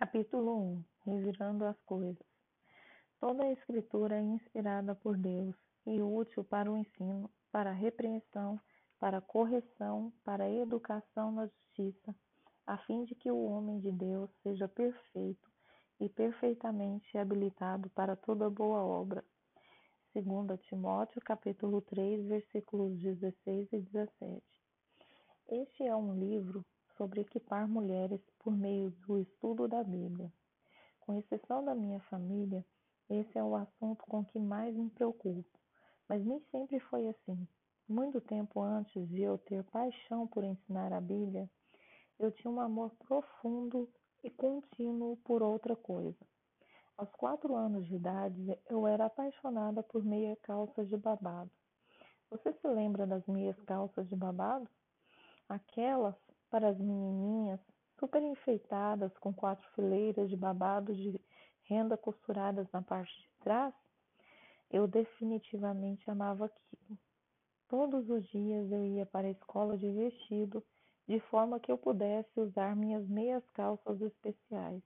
Capítulo 1 Revirando as Coisas Toda a Escritura é inspirada por Deus e útil para o ensino, para a repreensão, para a correção, para a educação na justiça, a fim de que o homem de Deus seja perfeito e perfeitamente habilitado para toda boa obra. 2 Timóteo capítulo 3, versículos 16 e 17. Este é um livro sobre equipar mulheres por meio do estudo da Bíblia. Com exceção da minha família, esse é o assunto com que mais me preocupo, mas nem sempre foi assim. Muito tempo antes de eu ter paixão por ensinar a Bíblia, eu tinha um amor profundo e contínuo por outra coisa. Aos quatro anos de idade, eu era apaixonada por meia calças de babado. Você se lembra das meias calças de babado? Aquelas para as menininhas, super enfeitadas com quatro fileiras de babado de renda costuradas na parte de trás, eu definitivamente amava aquilo. Todos os dias eu ia para a escola de vestido, de forma que eu pudesse usar minhas meias calças especiais.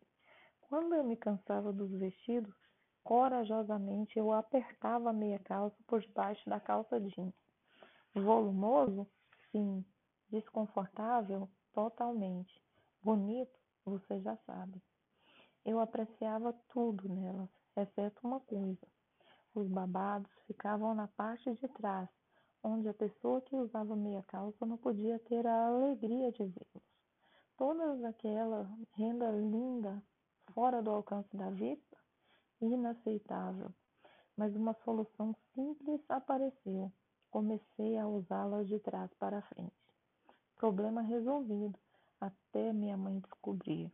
Quando eu me cansava dos vestidos, corajosamente eu apertava a meia calça por debaixo da calça jeans. Volumoso? Sim, Desconfortável? Totalmente. Bonito? Você já sabe. Eu apreciava tudo nelas, exceto uma coisa. Os babados ficavam na parte de trás, onde a pessoa que usava meia calça não podia ter a alegria de vê-los. Toda aquela renda linda, fora do alcance da vista? Inaceitável. Mas uma solução simples apareceu. Comecei a usá-la de trás para frente. Problema resolvido, até minha mãe descobrir.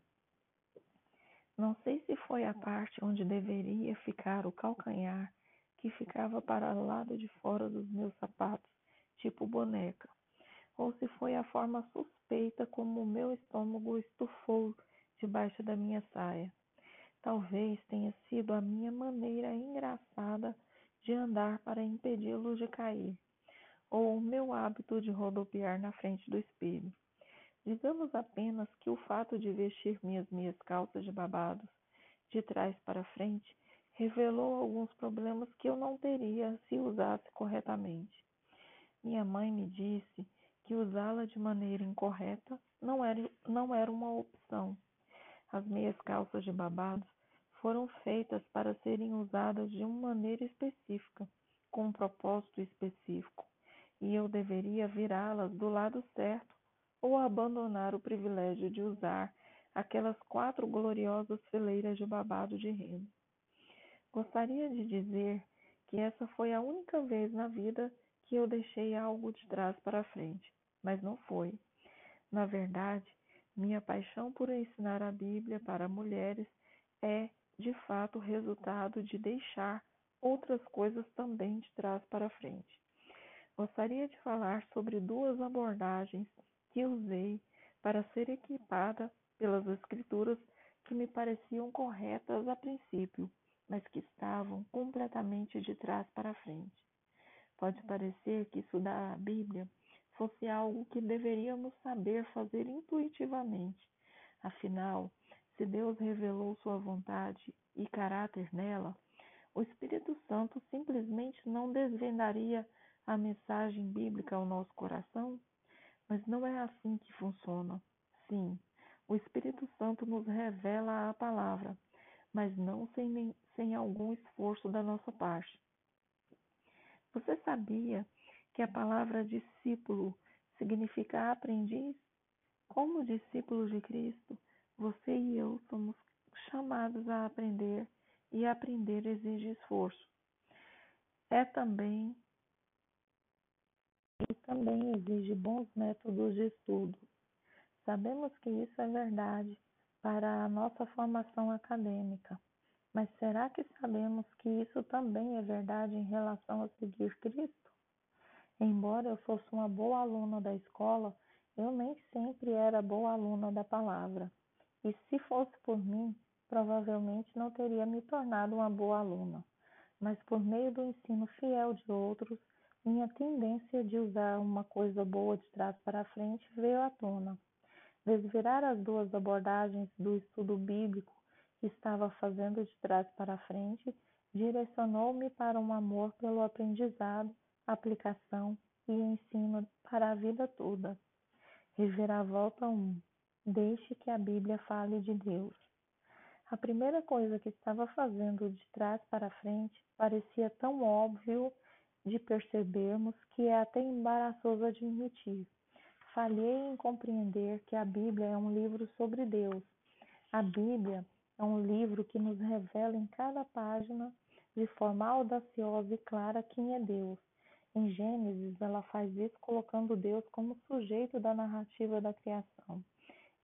Não sei se foi a parte onde deveria ficar o calcanhar que ficava para o lado de fora dos meus sapatos, tipo boneca, ou se foi a forma suspeita como o meu estômago estufou debaixo da minha saia. Talvez tenha sido a minha maneira engraçada de andar para impedi-lo de cair ou o meu hábito de rodopiar na frente do espelho. Digamos apenas que o fato de vestir minhas meias calças de babados de trás para frente revelou alguns problemas que eu não teria se usasse corretamente. Minha mãe me disse que usá-la de maneira incorreta não era, não era uma opção. As meias calças de babados foram feitas para serem usadas de uma maneira específica, com um propósito específico e eu deveria virá-las do lado certo ou abandonar o privilégio de usar aquelas quatro gloriosas fileiras de babado de renda. Gostaria de dizer que essa foi a única vez na vida que eu deixei algo de trás para frente, mas não foi. Na verdade, minha paixão por ensinar a Bíblia para mulheres é, de fato, resultado de deixar outras coisas também de trás para frente. Gostaria de falar sobre duas abordagens que usei para ser equipada pelas Escrituras que me pareciam corretas a princípio, mas que estavam completamente de trás para frente. Pode parecer que estudar a Bíblia fosse algo que deveríamos saber fazer intuitivamente. Afinal, se Deus revelou sua vontade e caráter nela, o Espírito Santo simplesmente não desvendaria a mensagem bíblica ao nosso coração? Mas não é assim que funciona. Sim, o Espírito Santo nos revela a palavra, mas não sem, sem algum esforço da nossa parte. Você sabia que a palavra discípulo significa aprendiz? Como discípulos de Cristo, você e eu somos chamados a aprender e aprender exige esforço. É também também exige bons métodos de estudo. Sabemos que isso é verdade para a nossa formação acadêmica, mas será que sabemos que isso também é verdade em relação a seguir Cristo? Embora eu fosse uma boa aluna da escola, eu nem sempre era boa aluna da palavra. E se fosse por mim, provavelmente não teria me tornado uma boa aluna. Mas por meio do ensino fiel de outros, minha tendência de usar uma coisa boa de trás para frente veio à tona. Desvirar as duas abordagens do estudo bíblico que estava fazendo de trás para frente direcionou-me para um amor pelo aprendizado, aplicação e ensino para a vida toda. Reviravolta 1. Deixe que a Bíblia fale de Deus. A primeira coisa que estava fazendo de trás para frente parecia tão óbvio de percebermos que é até embaraçoso admitir. Falhei em compreender que a Bíblia é um livro sobre Deus. A Bíblia é um livro que nos revela em cada página, de forma audaciosa e clara, quem é Deus. Em Gênesis, ela faz isso colocando Deus como sujeito da narrativa da criação.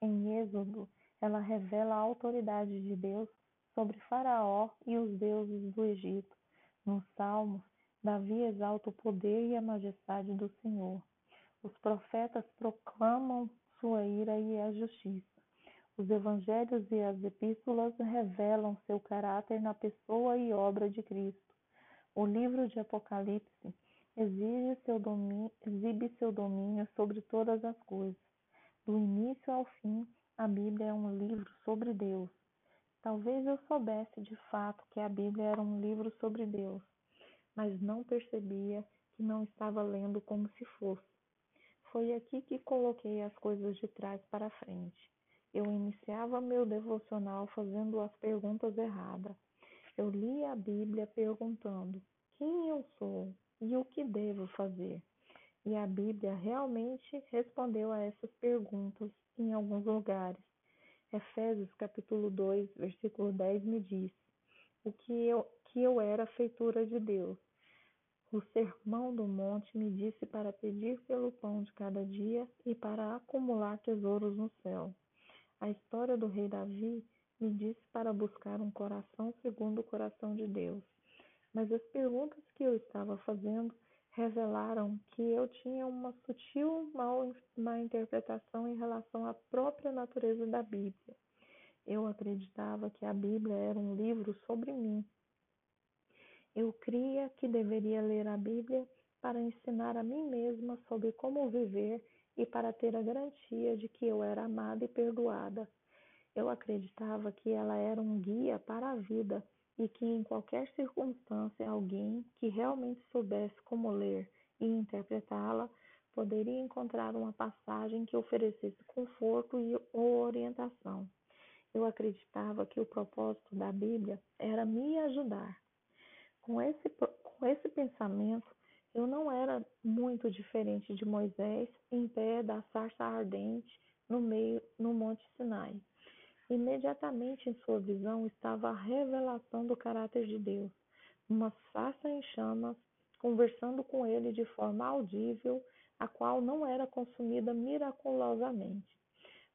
Em Êxodo, ela revela a autoridade de Deus sobre Faraó e os deuses do Egito. Nos Salmos, Davi exalta o poder e a majestade do Senhor. Os profetas proclamam sua ira e a justiça. Os evangelhos e as epístolas revelam seu caráter na pessoa e obra de Cristo. O livro de Apocalipse exige seu domínio, exibe seu domínio sobre todas as coisas. Do início ao fim, a Bíblia é um livro sobre Deus. Talvez eu soubesse de fato que a Bíblia era um livro sobre Deus, mas não percebia que não estava lendo como se fosse. Foi aqui que coloquei as coisas de trás para frente. Eu iniciava meu devocional fazendo as perguntas erradas. Eu lia a Bíblia perguntando: quem eu sou e o que devo fazer? E a Bíblia realmente respondeu a essas perguntas em alguns lugares. Efésios capítulo 2, versículo 10 me diz: o que eu, que eu era feitura de Deus. O sermão do monte me disse para pedir pelo pão de cada dia e para acumular tesouros no céu. A história do rei Davi me disse para buscar um coração segundo o coração de Deus. Mas as perguntas que eu estava fazendo revelaram que eu tinha uma sutil má interpretação em relação à própria natureza da Bíblia. Eu acreditava que a Bíblia era um livro sobre mim. Eu cria que deveria ler a Bíblia para ensinar a mim mesma sobre como viver e para ter a garantia de que eu era amada e perdoada. Eu acreditava que ela era um guia para a vida e que em qualquer circunstância alguém que realmente soubesse como ler e interpretá-la poderia encontrar uma passagem que oferecesse conforto e ou orientação. Eu acreditava que o propósito da Bíblia era me ajudar. Com esse, com esse pensamento, eu não era muito diferente de Moisés em pé da sarça ardente no meio no Monte Sinai. Imediatamente em sua visão estava a revelação do caráter de Deus, uma sarça em chamas, conversando com ele de forma audível, a qual não era consumida miraculosamente.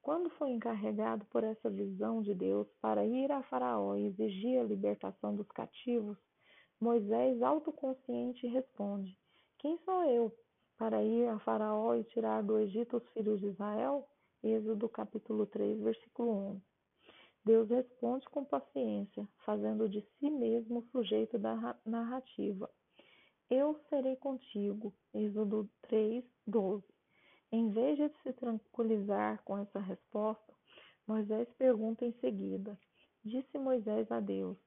Quando foi encarregado por essa visão de Deus para ir a Faraó e exigir a libertação dos cativos, Moisés, autoconsciente, responde: Quem sou eu para ir a Faraó e tirar do Egito os filhos de Israel? Êxodo capítulo 3, versículo 11. Deus responde com paciência, fazendo de si mesmo o sujeito da narrativa. Eu serei contigo. Êxodo 3, 12. Em vez de se tranquilizar com essa resposta, Moisés pergunta em seguida: Disse Moisés a Deus: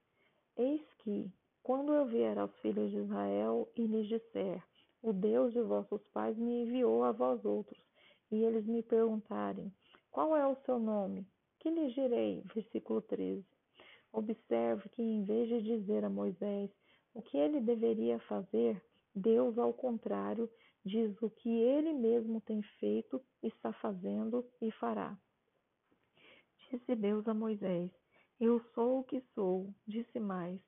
Eis que, quando eu vier aos filhos de Israel e lhes disser: O Deus de vossos pais me enviou a vós outros, e eles me perguntarem: Qual é o seu nome? Que lhes direi? Versículo 13. Observe que, em vez de dizer a Moisés o que ele deveria fazer, Deus, ao contrário, diz o que ele mesmo tem feito, está fazendo e fará. Disse Deus a Moisés: Eu sou o que sou. Disse mais: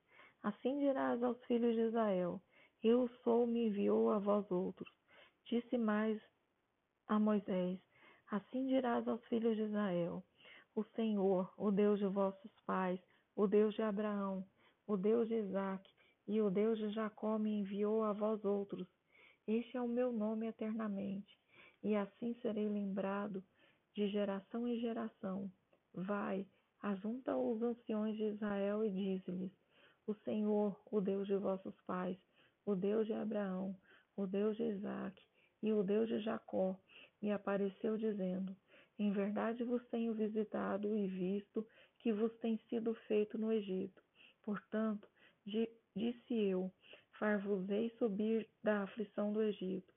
Assim dirás aos filhos de Israel: Eu sou, me enviou a vós outros. Disse mais a Moisés: Assim dirás aos filhos de Israel: o Senhor, o Deus de vossos pais, o Deus de Abraão, o Deus de Isaque e o Deus de Jacó me enviou a vós outros. Este é o meu nome eternamente, e assim serei lembrado de geração em geração. Vai, ajunta os anciões de Israel e dize-lhes: O Senhor, o Deus de vossos pais, o Deus de Abraão, o Deus de Isaque e o Deus de Jacó, me apareceu dizendo: Em verdade vos tenho visitado e visto que vos tem sido feito no Egito. Portanto, disse eu, far-vos-ei subir da aflição do Egito,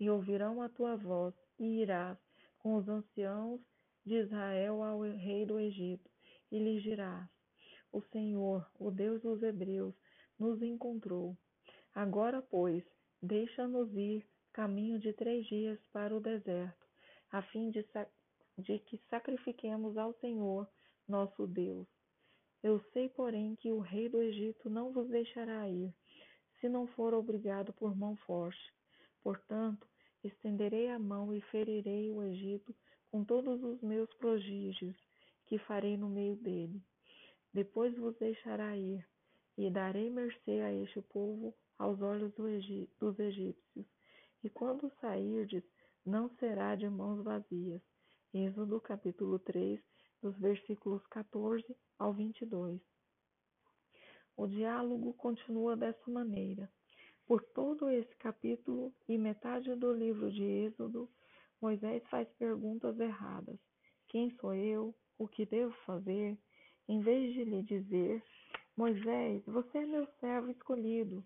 e ouvirão a tua voz, e irás com os anciãos de Israel ao rei do Egito, e lhe dirás: O Senhor, o Deus dos Hebreus, nos encontrou. Agora, pois, deixa-nos ir caminho de três dias para o deserto, a fim de, de que sacrifiquemos ao Senhor, nosso Deus. Eu sei, porém, que o rei do Egito não vos deixará ir, se não for obrigado por mão forte. Portanto, estenderei a mão e ferirei o Egito com todos os meus prodígios que farei no meio dele. Depois vos deixará ir, e darei mercê a este povo aos olhos dos egípcios. E quando sairdes, não será de mãos vazias. Êxodo capítulo 3, dos versículos 14 ao 22. O diálogo continua dessa maneira. Por todo esse capítulo e metade do livro de Êxodo, Moisés faz perguntas erradas. Quem sou eu? O que devo fazer? Em vez de lhe dizer, Moisés, você é meu servo escolhido,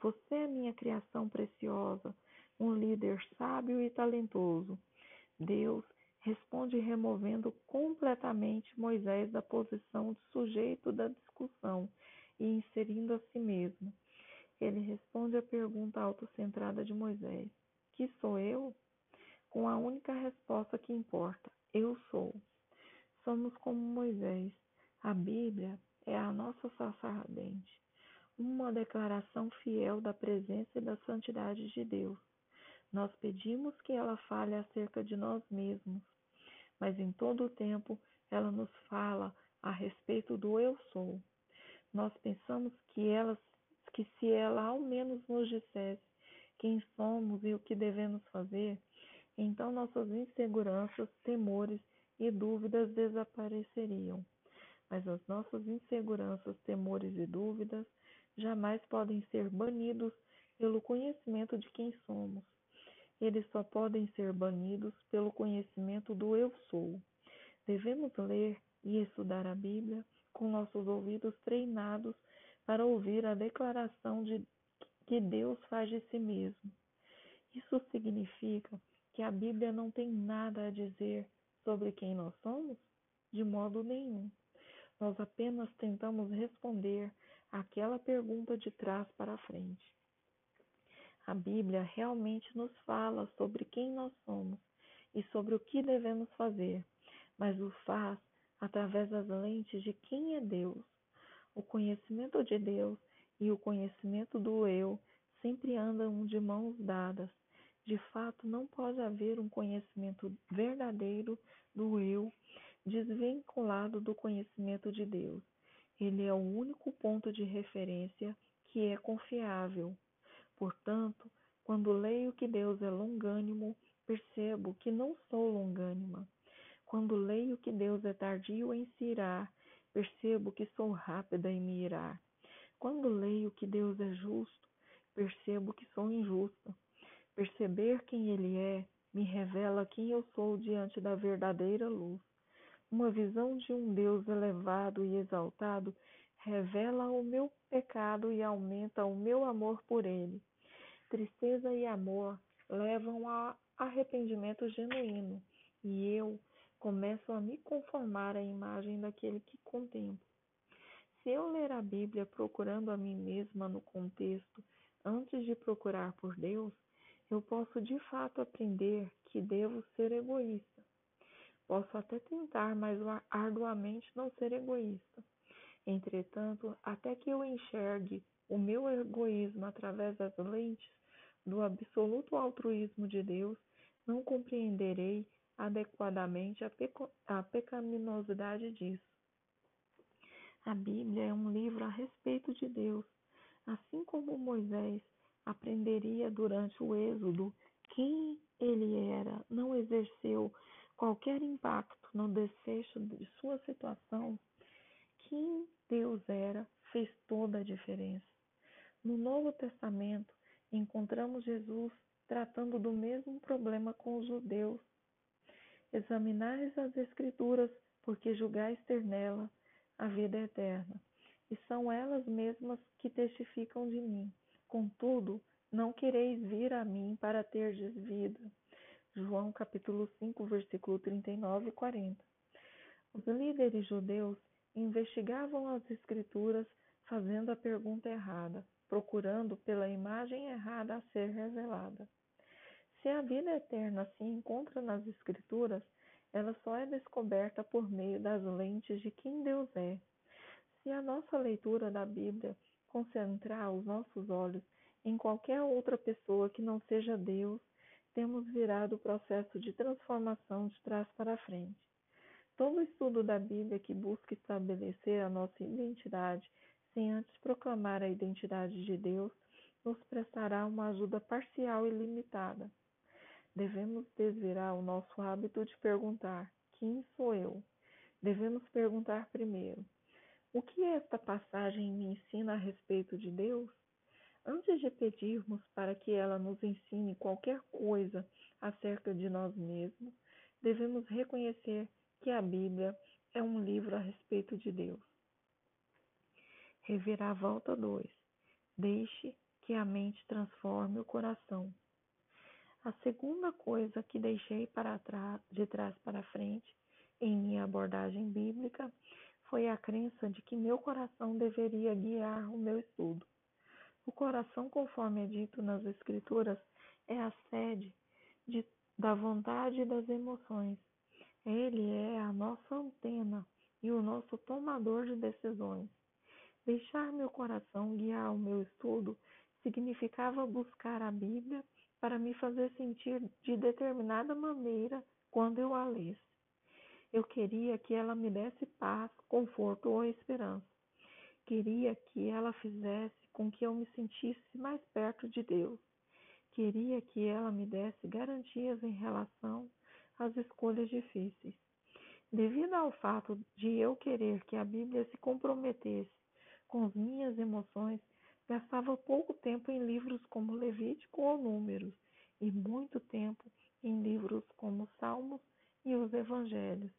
você é minha criação preciosa, um líder sábio e talentoso. Deus responde removendo completamente Moisés da posição de sujeito da discussão e inserindo a si mesmo. Ele responde à pergunta autocentrada de Moisés: Que sou eu? Com a única resposta que importa: Eu sou. Somos como Moisés. A Bíblia é a nossa sarça ardente, uma declaração fiel da presença e da santidade de Deus. Nós pedimos que ela fale acerca de nós mesmos, mas em todo o tempo ela nos fala a respeito do eu sou. Nós pensamos que ela que se ela ao menos nos dissesse quem somos e o que devemos fazer, então nossas inseguranças, temores e dúvidas desapareceriam. Mas as nossas inseguranças, temores e dúvidas jamais podem ser banidos pelo conhecimento de quem somos. Eles só podem ser banidos pelo conhecimento do eu sou. Devemos ler e estudar a Bíblia com nossos ouvidos treinados para ouvir a declaração de que Deus faz de si mesmo. Isso significa que a Bíblia não tem nada a dizer sobre quem nós somos? De modo nenhum. Nós apenas tentamos responder aquela pergunta de trás para frente. A Bíblia realmente nos fala sobre quem nós somos e sobre o que devemos fazer, mas o faz através das lentes de quem é Deus. O conhecimento de Deus e o conhecimento do eu sempre andam de mãos dadas. De fato, não pode haver um conhecimento verdadeiro do eu desvinculado do conhecimento de Deus. Ele é o único ponto de referência que é confiável. Portanto, quando leio que Deus é longânimo, percebo que não sou longânima. Quando leio que Deus é tardio em se irar, percebo que sou rápida em me irar. Quando leio que Deus é justo, percebo que sou injusta. Perceber quem Ele é me revela quem eu sou diante da verdadeira luz. Uma visão de um Deus elevado e exaltado revela o meu pecado e aumenta o meu amor por ele. Tristeza e amor levam a arrependimento genuíno, e eu começo a me conformar à imagem daquele que contemplo. Se eu ler a Bíblia procurando a mim mesma no contexto antes de procurar por Deus, eu posso de fato aprender que devo ser egoísta Posso até tentar, mas arduamente não ser egoísta. Entretanto, até que eu enxergue o meu egoísmo através das lentes do absoluto altruísmo de Deus, não compreenderei adequadamente a, a pecaminosidade disso. A Bíblia é um livro a respeito de Deus, assim como Moisés aprenderia durante o Êxodo quem ele era, não exerceu qualquer impacto no desfecho de sua situação, quem Deus era fez toda a diferença. No Novo Testamento, encontramos Jesus tratando do mesmo problema com os judeus. Examinais as Escrituras, porque julgais ter nela a vida eterna. E são elas mesmas que testificam de mim. Contudo, não quereis vir a mim para terdes vida. João capítulo 5, versículo 39 e 40. Os líderes judeus investigavam as escrituras fazendo a pergunta errada, procurando pela imagem errada a ser revelada. Se a vida eterna se encontra nas Escrituras, ela só é descoberta por meio das lentes de quem Deus é. Se a nossa leitura da Bíblia concentrar os nossos olhos em qualquer outra pessoa que não seja Deus, temos virado o processo de transformação de trás para frente. Todo estudo da Bíblia que busca estabelecer a nossa identidade sem antes proclamar a identidade de Deus nos prestará uma ajuda parcial e limitada devemos desvirar o nosso hábito de perguntar: quem sou eu? Devemos perguntar primeiro: o que esta passagem me ensina a respeito de Deus? Antes de pedirmos para que ela nos ensine qualquer coisa acerca de nós mesmos, devemos reconhecer que a Bíblia é um livro a respeito de Deus. Reviravolta 2. Deixe que a mente transforme o coração. A segunda coisa que deixei para trás, de trás para frente em minha abordagem bíblica foi a crença de que meu coração deveria guiar o meu estudo. O coração, conforme é dito nas Escrituras, é a sede de, da vontade e das emoções. Ele é a nossa antena e o nosso tomador de decisões. Deixar meu coração guiar o meu estudo significava buscar a Bíblia para me fazer sentir de determinada maneira quando eu a lesse. Eu queria que ela me desse paz, conforto ou esperança. Queria que ela fizesse com que eu me sentisse mais perto de Deus. Queria que ela me desse garantias em relação às escolhas difíceis. Devido ao fato de eu querer que a Bíblia se comprometesse com as minhas emoções, Gastava pouco tempo em livros como Levítico ou Números e muito tempo em livros como Salmos e os Evangelhos.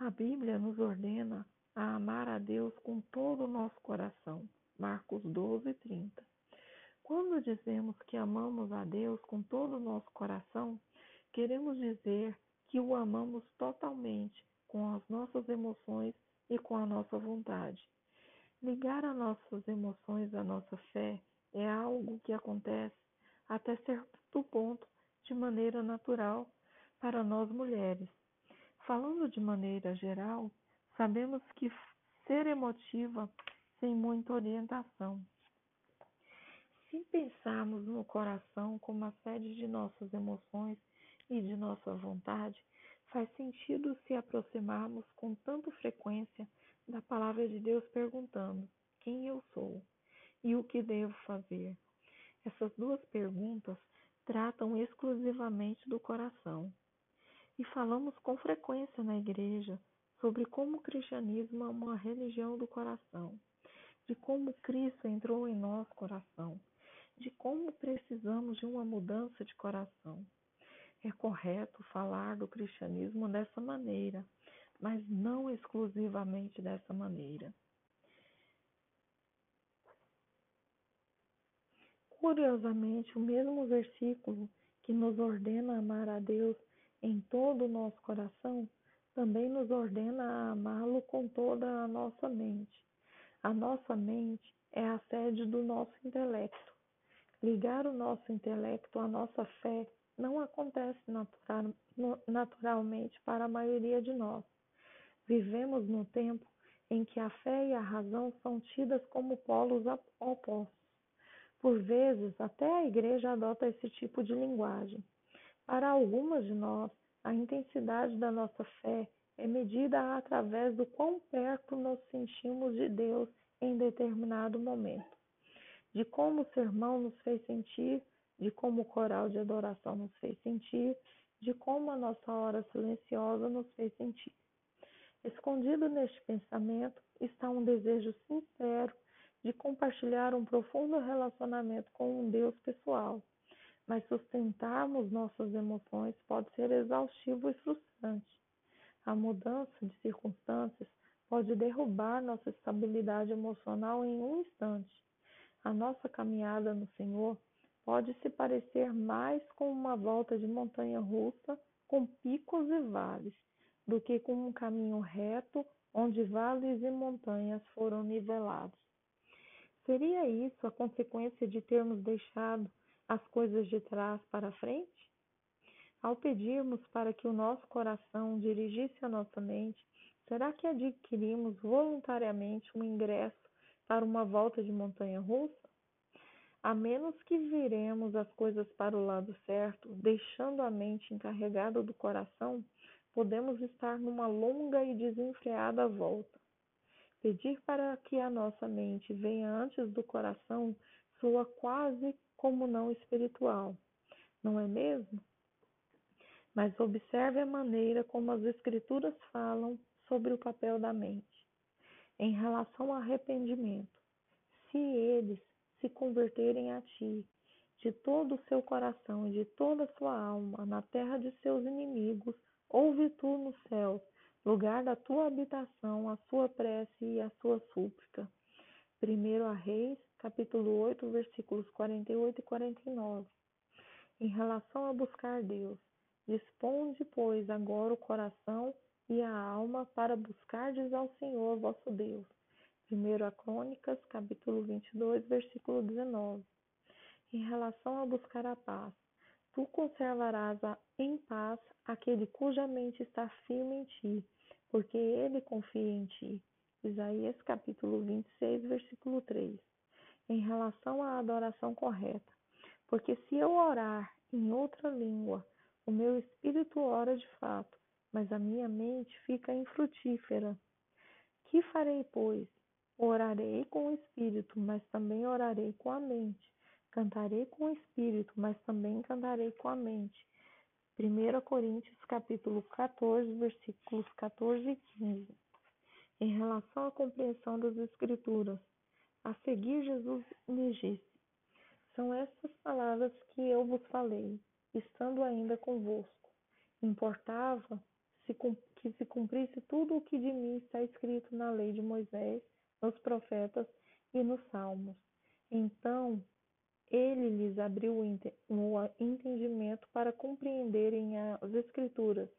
A Bíblia nos ordena a amar a Deus com todo o nosso coração. Marcos 12, 30. Quando dizemos que amamos a Deus com todo o nosso coração, queremos dizer que o amamos totalmente, com as nossas emoções e com a nossa vontade. Ligar as nossas emoções à nossa fé é algo que acontece até certo ponto de maneira natural para nós mulheres. Falando de maneira geral, sabemos que ser emotiva sem muita orientação. Se pensarmos no coração como a sede de nossas emoções e de nossa vontade, faz sentido se aproximarmos com tanta frequência da palavra de Deus perguntando quem eu sou e o que devo fazer. Essas duas perguntas tratam exclusivamente do coração. E falamos com frequência na igreja sobre como o cristianismo é uma religião do coração, de como Cristo entrou em nosso coração, de como precisamos de uma mudança de coração. É correto falar do cristianismo dessa maneira, mas não exclusivamente dessa maneira. Curiosamente, o mesmo versículo que nos ordena amar a Deus em todo o nosso coração, também nos ordena a amá-lo com toda a nossa mente. A nossa mente é a sede do nosso intelecto. Ligar o nosso intelecto à nossa fé não acontece natural, naturalmente para a maioria de nós. Vivemos no tempo em que a fé e a razão são tidas como polos opostos. Por vezes, até a igreja adota esse tipo de linguagem. Para algumas de nós, a intensidade da nossa fé é medida através do quão perto nos sentimos de Deus em determinado momento, de como o sermão nos fez sentir, de como o coral de adoração nos fez sentir, de como a nossa hora silenciosa nos fez sentir. Escondido neste pensamento está um desejo sincero de compartilhar um profundo relacionamento com um Deus pessoal. mas sustentarmos nossas emoções pode ser exaustivo e frustrante. A mudança de circunstâncias pode derrubar nossa estabilidade emocional em um instante. A nossa caminhada no Senhor pode se parecer mais com uma volta de montanha russa com picos e vales do que com um caminho reto onde vales e montanhas foram nivelados. Seria isso a consequência de termos deixado as coisas de trás para frente? Ao pedirmos para que o nosso coração dirigisse a nossa mente, será que adquirimos voluntariamente um ingresso para uma volta de montanha russa? A menos que viremos as coisas para o lado certo, deixando a mente encarregada do coração, podemos estar numa longa e desenfreada volta. Pedir para que a nossa mente venha antes do coração soa quase como não espiritual, não é mesmo? Mas observe a maneira como as Escrituras falam sobre o papel da mente. Em relação ao arrependimento, se eles se converterem a ti de todo o seu coração e de toda a sua alma na terra de seus inimigos, ouve tu no céu, lugar da tua habitação, a sua prece e a sua súplica. Primeiro a Reis, capítulo 8, versículos 48 e 49. Em relação a buscar Deus, disponde, pois, agora o coração e a alma para buscardes ao Senhor vosso Deus 1 Crônicas, capítulo 22, versículo 19. Em relação a buscar a paz, tu conservarás em paz aquele cuja mente está firme em ti, porque ele confia em ti. Isaías capítulo 26, versículo 3. Em relação à adoração correta, porque se eu orar em outra língua, o meu espírito ora de fato, mas a minha mente fica infrutífera. Que farei, pois? Orarei com o espírito, mas também orarei com a mente. Cantarei com o espírito, mas também cantarei com a mente. 1 Coríntios capítulo 14, versículos 14 e 15. Em relação à compreensão das Escrituras, a seguir Jesus me disse: São estas palavras que eu vos falei, estando ainda convosco. Importava que se cumprisse tudo o que de mim está escrito na lei de Moisés nos profetas e nos salmos. Então ele lhes abriu o entendimento para compreenderem as Escrituras.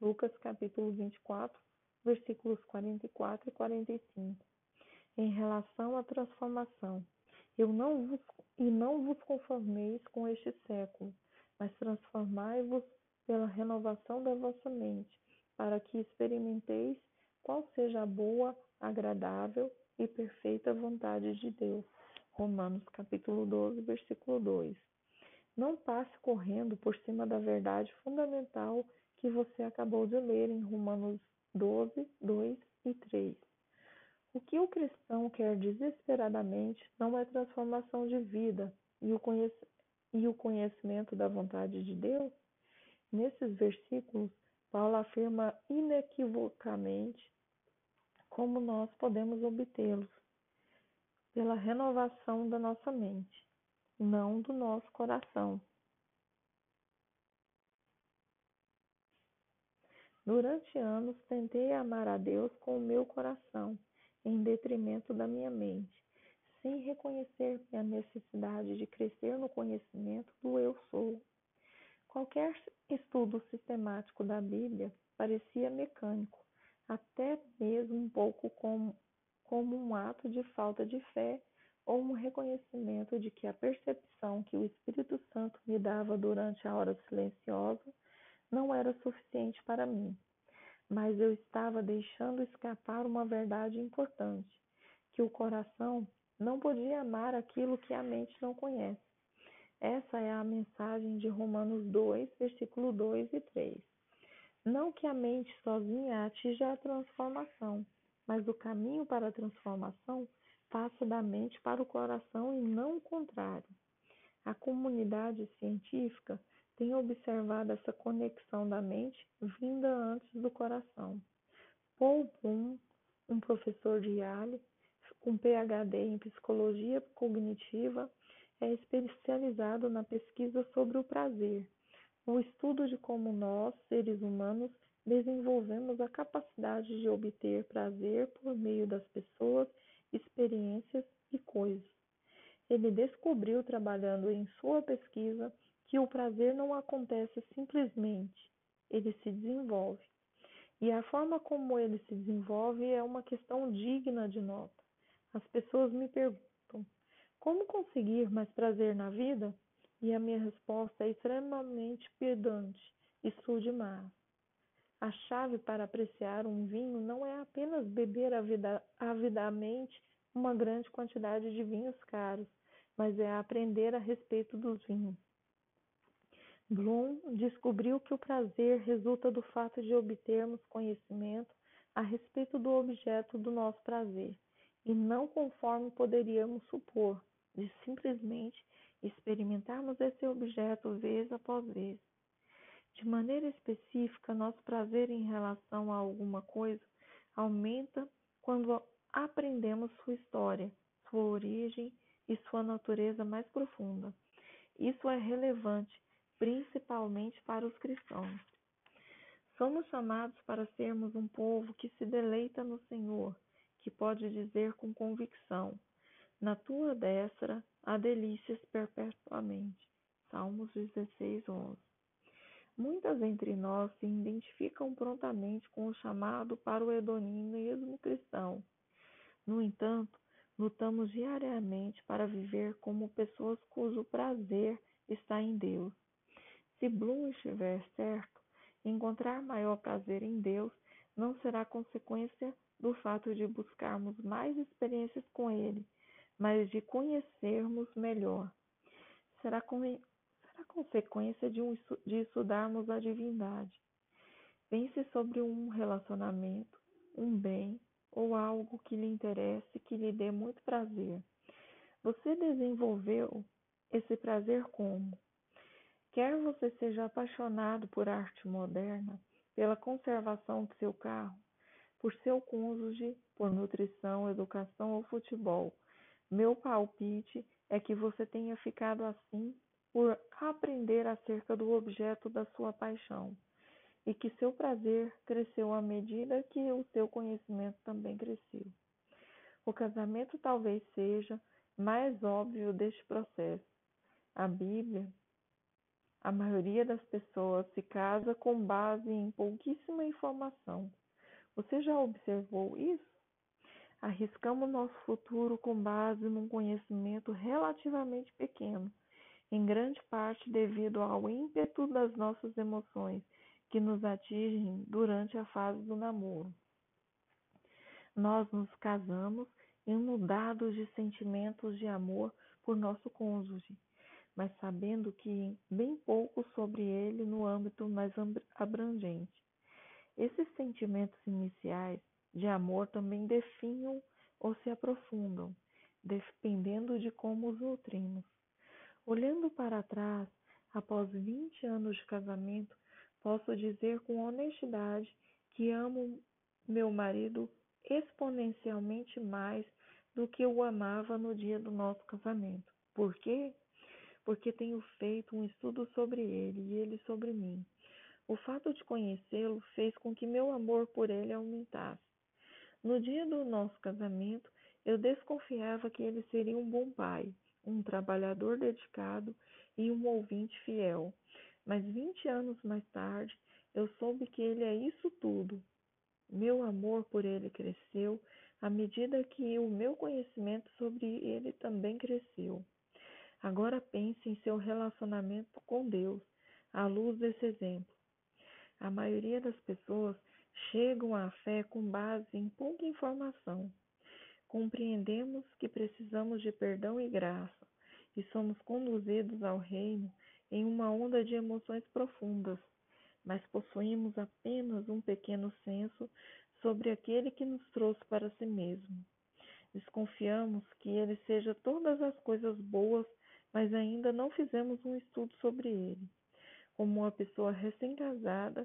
Lucas capítulo 24, versículos 44 e 45. Em relação à transformação, eu não vos, e não vos conformeis com este século, mas transformai-vos pela renovação da vossa mente, para que experimenteis qual seja a boa, agradável e perfeita vontade de Deus. Romanos capítulo 12, versículo 2. Não passe correndo por cima da verdade fundamental que você acabou de ler em Romanos 12, 2 e 3. O que o cristão quer desesperadamente não é transformação de vida e o, e o conhecimento da vontade de Deus? Nesses versículos, Paulo afirma inequivocamente como nós podemos obtê-los? Pela renovação da nossa mente, não do nosso coração. Durante anos tentei amar a Deus com o meu coração, em detrimento da minha mente, sem reconhecer minha necessidade de crescer no conhecimento do eu sou. Qualquer estudo sistemático da Bíblia parecia mecânico, até mesmo um pouco como, como um ato de falta de fé ou um reconhecimento de que a percepção que o Espírito Santo me dava durante a hora silenciosa não era suficiente para mim. Mas eu estava deixando escapar uma verdade importante, que o coração não podia amar aquilo que a mente não conhece. Essa é a mensagem de Romanos 2, versículo 2 e 3. Não que a mente sozinha atinja a transformação, mas o caminho para a transformação passa da mente para o coração e não o contrário. A comunidade científica tem observado essa conexão da mente vinda antes do coração. Paul Bloom, um professor de Yale, com PhD em psicologia cognitiva, é especializado na pesquisa sobre o prazer, o estudo de como nós, seres humanos, desenvolvemos a capacidade de obter prazer por meio das pessoas, experiências e coisas. Ele descobriu, trabalhando em sua pesquisa, que o prazer não acontece simplesmente, ele se desenvolve. E a forma como ele se desenvolve é uma questão digna de nota. As pessoas me perguntam: como conseguir mais prazer na vida? E a minha resposta é extremamente pedante: estude mais. A chave para apreciar um vinho não é apenas beber avidamente uma grande quantidade de vinhos caros, mas é aprender a respeito dos vinhos. Bloom descobriu que o prazer resulta do fato de obtermos conhecimento a respeito do objeto do nosso prazer, e não conforme poderíamos supor, de simplesmente experimentarmos esse objeto vez após vez. De maneira específica, nosso prazer em relação a alguma coisa aumenta quando aprendemos sua história, sua origem e sua natureza mais profunda. Isso é relevante principalmente para os cristãos. Somos chamados para sermos um povo que se deleita no Senhor, que pode dizer com convicção: Na tua destra há delícias perpetuamente. Salmos 16, 11. Muitas entre nós se identificam prontamente com o chamado para o hedonismo cristão. No entanto, lutamos diariamente para viver como pessoas cujo prazer está em Deus. Se Bloom estiver certo, encontrar maior prazer em Deus não será consequência do fato de buscarmos mais experiências com Ele, mas de conhecermos melhor. Será, com... será consequência de, um... de estudarmos a divindade. Pense sobre um relacionamento, um bem ou algo que lhe interesse, que lhe dê muito prazer. Você desenvolveu esse prazer como? Quer você seja apaixonado por arte moderna, pela conservação de seu carro, por seu cônjuge, por nutrição, educação ou futebol, meu palpite é que você tenha ficado assim por aprender acerca do objeto da sua paixão e que seu prazer cresceu à medida que o seu conhecimento também cresceu. O casamento talvez seja mais óbvio deste processo. A Bíblia a maioria das pessoas se casa com base em pouquíssima informação. Você já observou isso? Arriscamos nosso futuro com base num conhecimento relativamente pequeno, em grande parte devido ao ímpeto das nossas emoções que nos atingem durante a fase do namoro. Nós nos casamos inundados de sentimentos de amor por nosso cônjuge mas sabendo que bem pouco sobre ele no âmbito mais abrangente. Esses sentimentos iniciais de amor também definham ou se aprofundam, dependendo de como os nutrimos. Olhando para trás, após 20 anos de casamento, posso dizer com honestidade que amo meu marido exponencialmente mais do que o amava no dia do nosso casamento. Por quê? porque tenho feito um estudo sobre ele e ele sobre mim. O fato de conhecê-lo fez com que meu amor por ele aumentasse. No dia do nosso casamento, eu desconfiava que ele seria um bom pai, um trabalhador dedicado e um ouvinte fiel. Mas vinte anos mais tarde, eu soube que ele é isso tudo. Meu amor por ele cresceu à medida que o meu conhecimento sobre ele também cresceu. Agora pense em seu relacionamento com Deus, à luz desse exemplo. A maioria das pessoas chegam à fé com base em pouca informação. Compreendemos que precisamos de perdão e graça e somos conduzidos ao reino em uma onda de emoções profundas, mas possuímos apenas um pequeno senso sobre aquele que nos trouxe para si mesmo. Desconfiamos que ele seja todas as coisas boas mas ainda não fizemos um estudo sobre ele. Como uma pessoa recém-casada,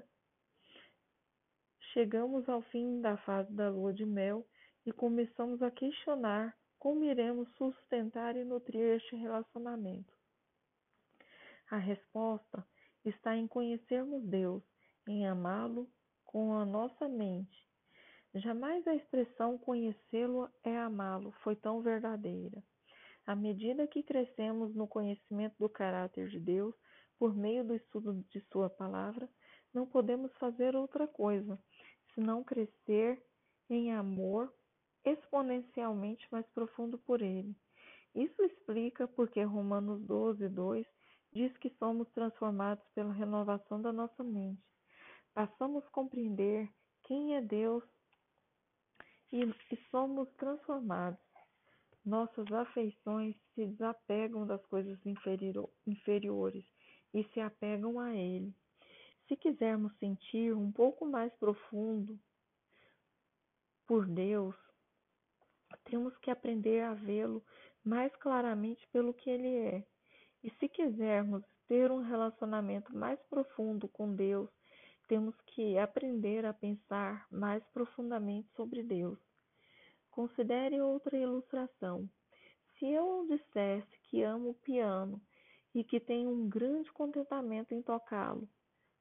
chegamos ao fim da fase da lua de mel e começamos a questionar como iremos sustentar e nutrir este relacionamento? A resposta está em conhecermos Deus, em amá-lo com a nossa mente. Jamais a expressão conhecê-lo é amá-lo foi tão verdadeira. À medida que crescemos no conhecimento do caráter de Deus, por meio do estudo de Sua palavra, não podemos fazer outra coisa senão crescer em amor exponencialmente mais profundo por Ele. Isso explica porque Romanos 12, 2 diz que somos transformados pela renovação da nossa mente. Passamos a compreender quem é Deus e, e somos transformados. Nossas afeições se desapegam das coisas inferiores e se apegam a Ele. Se quisermos sentir um pouco mais profundo por Deus, temos que aprender a vê-lo mais claramente pelo que Ele é. E se quisermos ter um relacionamento mais profundo com Deus, temos que aprender a pensar mais profundamente sobre Deus. Considere outra ilustração. Se eu dissesse que amo o piano e que tenho um grande contentamento em tocá-lo,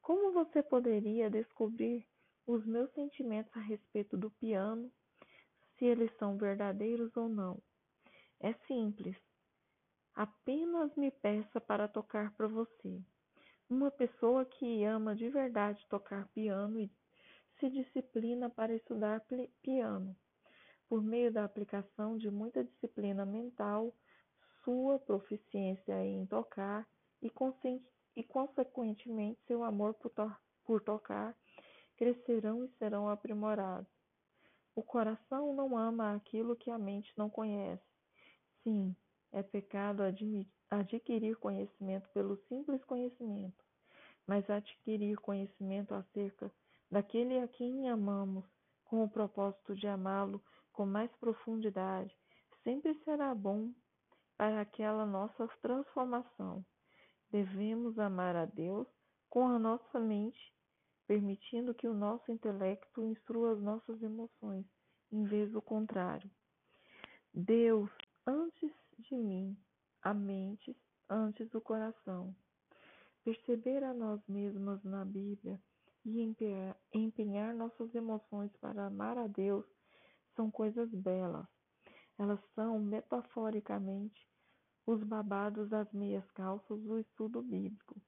como você poderia descobrir os meus sentimentos a respeito do piano, se eles são verdadeiros ou não? É simples. Apenas me peça para tocar para você. Uma pessoa que ama de verdade tocar piano e se disciplina para estudar piano. Por meio da aplicação de muita disciplina mental, sua proficiência em tocar e, e consequentemente seu amor por, to por tocar crescerão e serão aprimorados. O coração não ama aquilo que a mente não conhece. Sim, é pecado adquirir conhecimento pelo simples conhecimento, mas adquirir conhecimento acerca daquele a quem amamos, com o propósito de amá-lo com mais profundidade, sempre será bom para aquela nossa transformação. Devemos amar a Deus com a nossa mente, permitindo que o nosso intelecto instrua as nossas emoções, em vez do contrário. Deus, antes de mim a mente antes do coração. Perceber a nós mesmas na Bíblia e empenhar nossas emoções para amar a Deus são coisas belas. Elas são, metaforicamente, os babados das meias calças do estudo bíblico,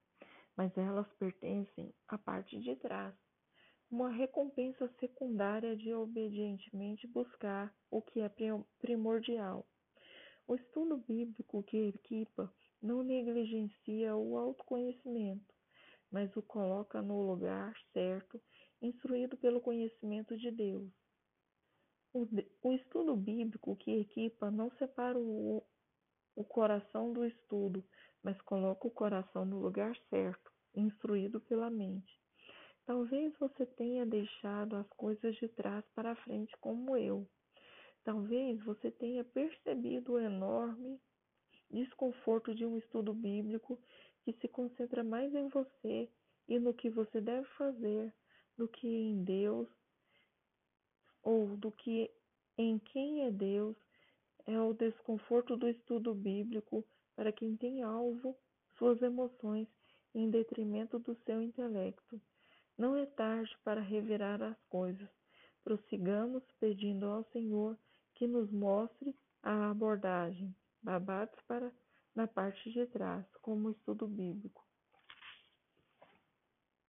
mas elas pertencem à parte de trás, uma recompensa secundária de obedientemente buscar o que é primordial. O estudo bíblico que equipa não negligencia o autoconhecimento, mas o coloca no lugar certo, instruído pelo conhecimento de Deus. O, o estudo bíblico que equipa não separa o, o coração do estudo, mas coloca o coração no lugar certo, instruído pela mente. Talvez você tenha deixado as coisas de trás para frente, como eu. Talvez você tenha percebido o enorme desconforto de um estudo bíblico que se concentra mais em você e no que você deve fazer do que em Deus ou do que em quem é Deus. É o desconforto do estudo bíblico para quem tem alvo suas emoções em detrimento do seu intelecto. Não é tarde para revirar as coisas. Prossigamos pedindo ao Senhor que nos mostre a abordagem, babados para na parte de trás, como estudo bíblico.